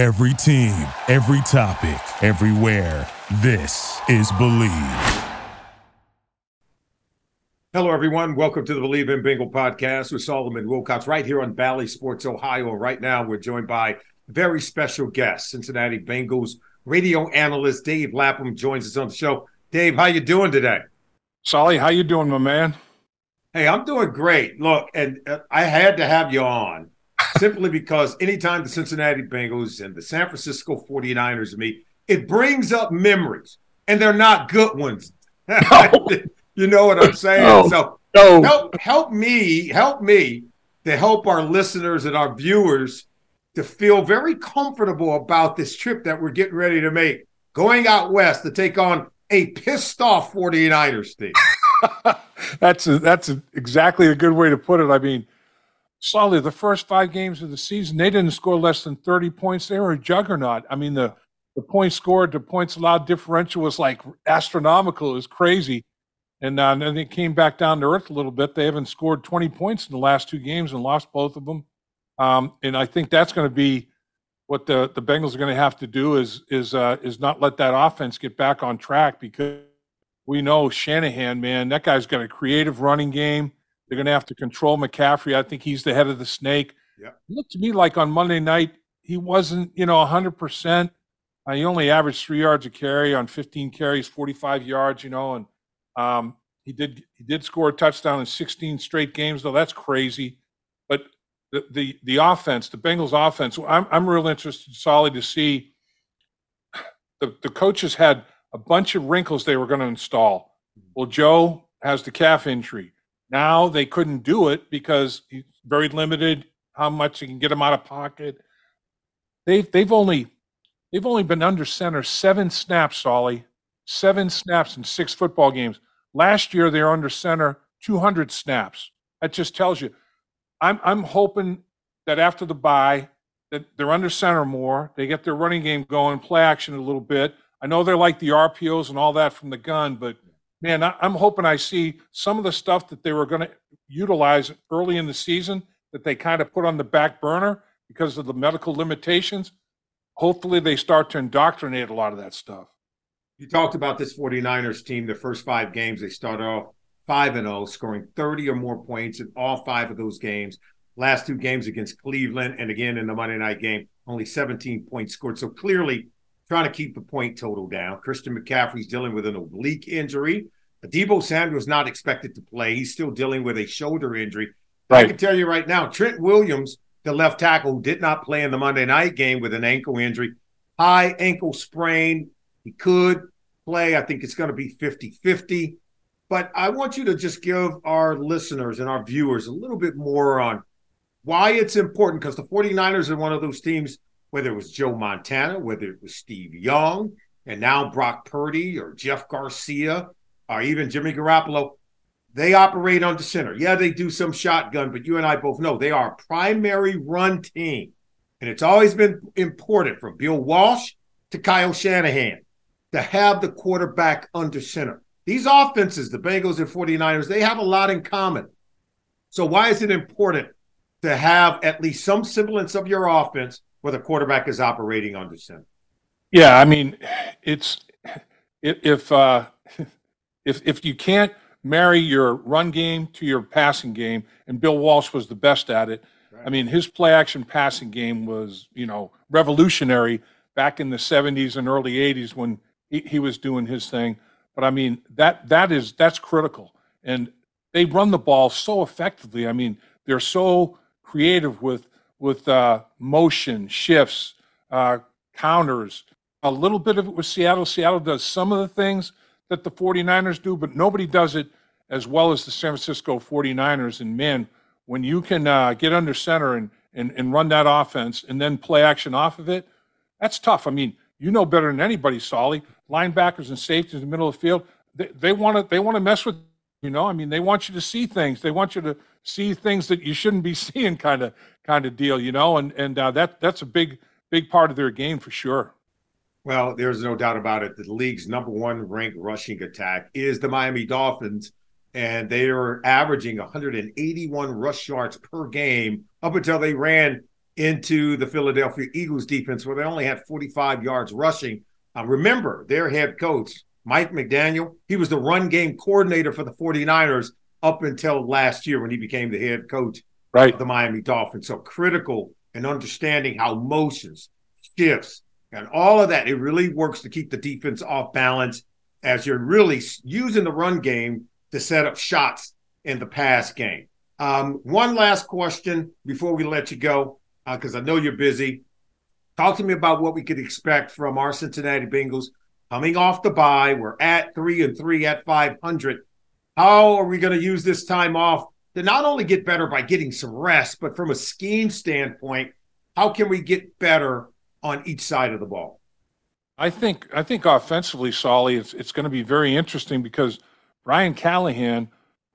Every team, every topic, everywhere. This is Bleav. Hello, everyone. Welcome to the Bleav in Bengal podcast with Solomon Wilcots right here on Bally Sports Ohio. Right now, we're joined by very special guest, Cincinnati Bengals radio analyst Dave Lapham joins us on the show. Dave, how you doing today? Solly, how you doing, my man? Hey, I'm doing great. Look, and uh, I had to have you on simply because anytime the Cincinnati Bengals and the San Francisco 49ers meet, it brings up memories, and they're not good ones. No. You know what I'm saying? No. So no. help help me, help me to help our listeners and our viewers to feel very comfortable about this trip that we're getting ready to make, going out west to take on a pissed off 49ers team. that's a, that's a, exactly a good way to put it. I mean, solid the first five games of the season, they didn't score less than 30 points. They were a juggernaut. I mean, the the points scored, the points allowed differential was like astronomical. It was crazy. And, uh, then they came back down to earth a little bit. They haven't scored 20 points in the last two games and lost both of them. Um, and I think that's going to be what the, the Bengals are going to have to do is is uh, is not let that offense get back on track because we know Shanahan, man, that guy's got a creative running game. They're going to have to control McCaffrey. I think he's the head of the snake. Yeah. It looked to me like on Monday night he wasn't, you know, 100%. Uh, he only averaged three yards a carry on 15 carries, 45 yards, you know, and um, he did he did score a touchdown in 16 straight games, though. That's crazy. But the the, the offense, the Bengals offense, I'm I'm real interested, Solly, to see. The the coaches had a bunch of wrinkles they were going to install. Well, Joe has the calf injury. Now they couldn't do it because he's very limited how much he can get him out of pocket. They've they've only they've only been under center seven snaps, Solly, seven snaps in six football games. Last year, they were under center 200 snaps. That just tells you. I'm, I'm hoping that after the bye, that they're under center more. They get their running game going, play action a little bit. I know they're like the RPOs and all that from the gun, but man, I, am hoping I see some of the stuff that they were going to utilize early in the season that they kind of put on the back burner because of the medical limitations. Hopefully, they start to indoctrinate a lot of that stuff. You talked about this 49ers team, the first five games, they started off 5 and 0, scoring 30 or more points in all five of those games. Last two games against Cleveland and again in the Monday night game, only 17 points scored. So clearly trying to keep the point total down. Christian McCaffrey's dealing with an oblique injury. Deebo Samuel's not expected to play. He's still dealing with a shoulder injury. Right. I can tell you right now, Trent Williams, the left tackle, did not play in the Monday night game with an ankle injury, high ankle sprain. He could play. I think it's going to be 50 50. But I want you to just give our listeners and our viewers a little bit more on why it's important because the 49ers are one of those teams, whether it was Joe Montana, whether it was Steve Young, and now Brock Purdy or Jeff Garcia, or even Jimmy Garoppolo, they operate under center. Yeah, they do some shotgun, but you and I both know they are a primary run team. And it's always been important from Bill Walsh to Kyle Shanahan to have the quarterback under center. These offenses, the Bengals and 49ers, they have a lot in common. So why is it important to have at least some semblance of your offense where the quarterback is operating under center? Yeah, I mean, it's if uh, if if you can't marry your run game to your passing game, and Bill Walsh was the best at it. Right. I mean, his play action passing game was you know revolutionary back in the 70s and early 80s when he, he was doing his thing. But I mean that that is that's critical, and they run the ball so effectively. I mean they're so creative with with uh, motion shifts, uh, counters. A little bit of it with Seattle. Seattle does some of the things that the 49ers do, but nobody does it as well as the San Francisco 49ers. And man, when you can uh, get under center and, and, and run that offense and then play action off of it, that's tough. I mean, you know better than anybody, Solly. Linebackers and safeties in the middle of the field, they want to they want to mess with you know. I mean, they want you to see things. They want you to see things that you shouldn't be seeing, kind of kind of deal, you know. And and uh, that that's a big big part of their game for sure. Well, there's no doubt about it. The league's number one ranked rushing attack is the Miami Dolphins, and they are averaging 181 rush yards per game up until they ran into the Philadelphia Eagles defense, where they only had 45 yards rushing. Uh, remember, their head coach, Mike McDaniel, he was the run game coordinator for the 49ers up until last year when he became the head coach right. the Miami Dolphins. So critical in understanding how motions, shifts, and all of that, it really works to keep the defense off balance as you're really using the run game to set up shots in the pass game. Um, one last question before we let you go, because uh, I know you're busy. Talk to me about what we could expect from our Cincinnati Bengals coming off the bye. We're at three and three at 500. How are we going to use this time off to not only get better by getting some rest, but from a scheme standpoint, how can we get better on each side of the ball? I think I think offensively, Solly, it's it's going to be very interesting because Brian Callahan,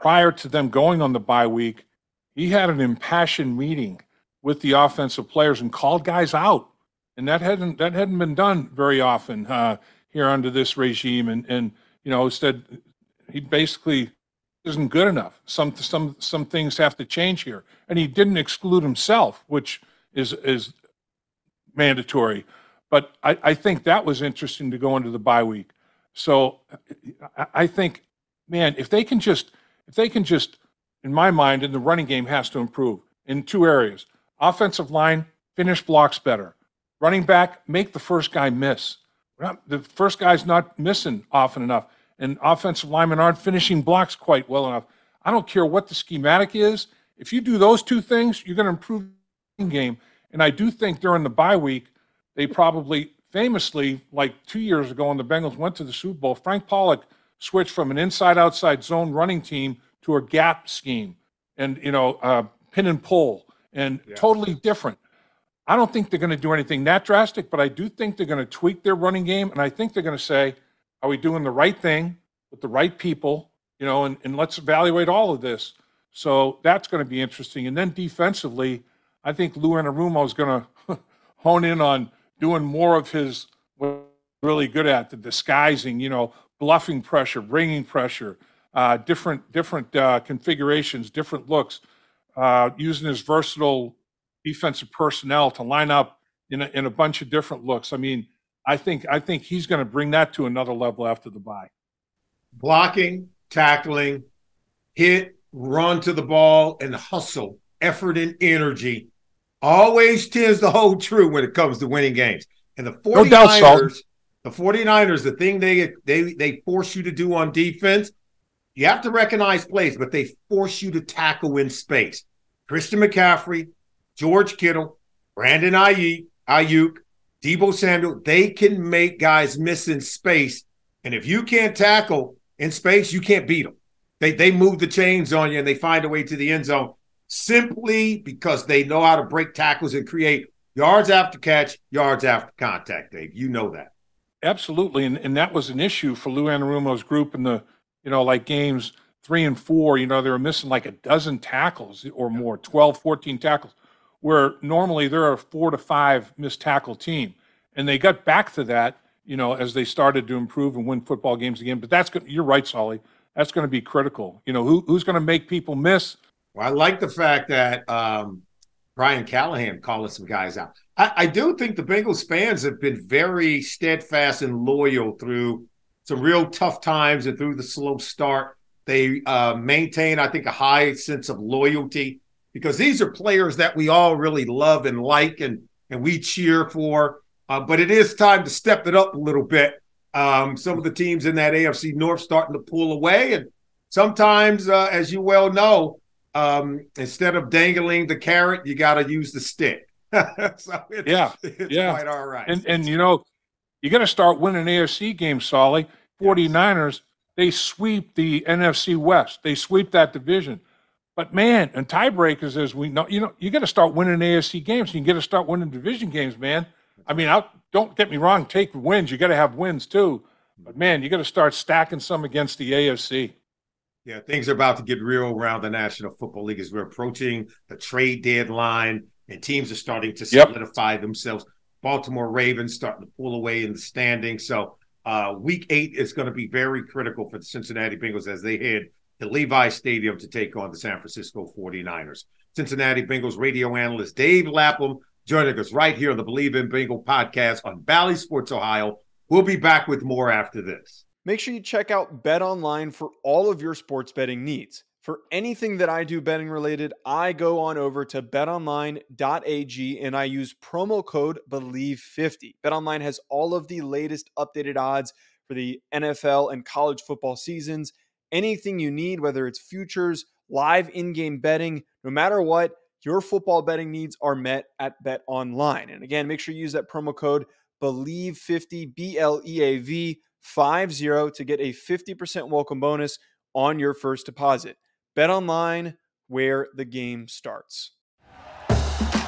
prior to them going on the bye week, he had an impassioned meeting with the offensive players and called guys out, and that hadn't that hadn't been done very often uh, here under this regime. And and you know said he basically isn't good enough. Some some some things have to change here, and he didn't exclude himself, which is is mandatory. But I, I think that was interesting to go into the bye week. So I, I think, man, if they can just if they can just, in my mind, in the running game has to improve in two areas: offensive line, finish blocks better. Running back, make the first guy miss. The first guy's not missing often enough, and offensive linemen aren't finishing blocks quite well enough. I don't care what the schematic is. If you do those two things, you're going to improve the game. And I do think during the bye week, they probably famously, like two years ago when the Bengals went to the Super Bowl, Frank Pollack switched from an inside outside zone running team to a gap scheme and, you know, uh, pin and pull and yeah. totally different. I don't think they're going to do anything that drastic, but I do think they're going to tweak their running game. And I think they're going to say, are we doing the right thing with the right people? You know, and, and let's evaluate all of this. So that's going to be interesting. And then defensively, I think Lou Anarumo is going to hone in on doing more of his really good at the disguising, you know, bluffing pressure, bringing pressure, uh, different different uh, configurations, different looks, uh, using his versatile defensive personnel to line up in a, in a bunch of different looks. I mean, I think I think he's going to bring that to another level after the bye. Blocking, tackling, hit, run to the ball, and hustle, effort, and energy always tends to hold true when it comes to winning games. And the 49ers, no doubt, the 49ers, the thing they they they force you to do on defense, you have to recognize plays, but they force you to tackle in space. Christian McCaffrey, George Kittle, Brandon Aiyuk, Deebo Samuel, they can make guys miss in space. And if you can't tackle in space, you can't beat them. They they move the chains on you and they find a way to the end zone simply because they know how to break tackles and create yards after catch, yards after contact, Dave. You know that. Absolutely. And, and that was an issue for Lou Anarumo's group in the, you know, like games three and four, you know, they were missing like a dozen tackles or more, 12, 14 tackles, where normally they're a four to five missed tackle team. And they got back to that, you know, as they started to improve and win football games again. But that's good. You're right, Solly. That's going to be critical. You know, who, who's going to make people miss? Well, I like the fact that um, Brian Callahan calling some guys out. I, I, do think the Bengals fans have been very steadfast and loyal through some real tough times and through the slow start. They uh, maintain, I think, a high sense of loyalty because these are players that we all really love and like and and we cheer for. Uh, but it is time to step it up a little bit. Um, some of the teams in that AFC North starting to pull away, and sometimes, uh, as you well know, um, instead of dangling the carrot, you got to use the stick. so it's, yeah, it's yeah. quite all right. And and you know, you got to start winning AFC games, Solly. 49ers, yes. they sweep the NFC West. They sweep that division. But man, and tiebreakers, as we know, you know, you got to start winning AFC games. You got to start winning division games, man. I mean, I'll, don't get me wrong. Take wins. You got to have wins too. But man, you got to start stacking some against the AFC. Yeah, things are about to get real around the National Football League as we're approaching the trade deadline and teams are starting to solidify yep. themselves. Baltimore Ravens starting to pull away in the standings. So uh, week eight is going to be very critical for the Cincinnati Bengals as they head to Levi Stadium to take on the San Francisco 49ers. Cincinnati Bengals radio analyst Dave Lapham joining us right here on the Bleav in Bengal podcast on Bally Sports Ohio. We'll be back with more after this. Make sure you check out Bet Online for all of your sports betting needs. For anything that I do betting related, I go on over to betonline.ag and I use promo code BLEAV50. BetOnline has all of the latest updated odds for the NFL and college football seasons. Anything you need, whether it's futures, live in game betting, no matter what, your football betting needs are met at BetOnline. And again, make sure you use that promo code BLEAV50, B L E A V 50 to get a 50% welcome bonus on your first deposit. Bet online where the game starts.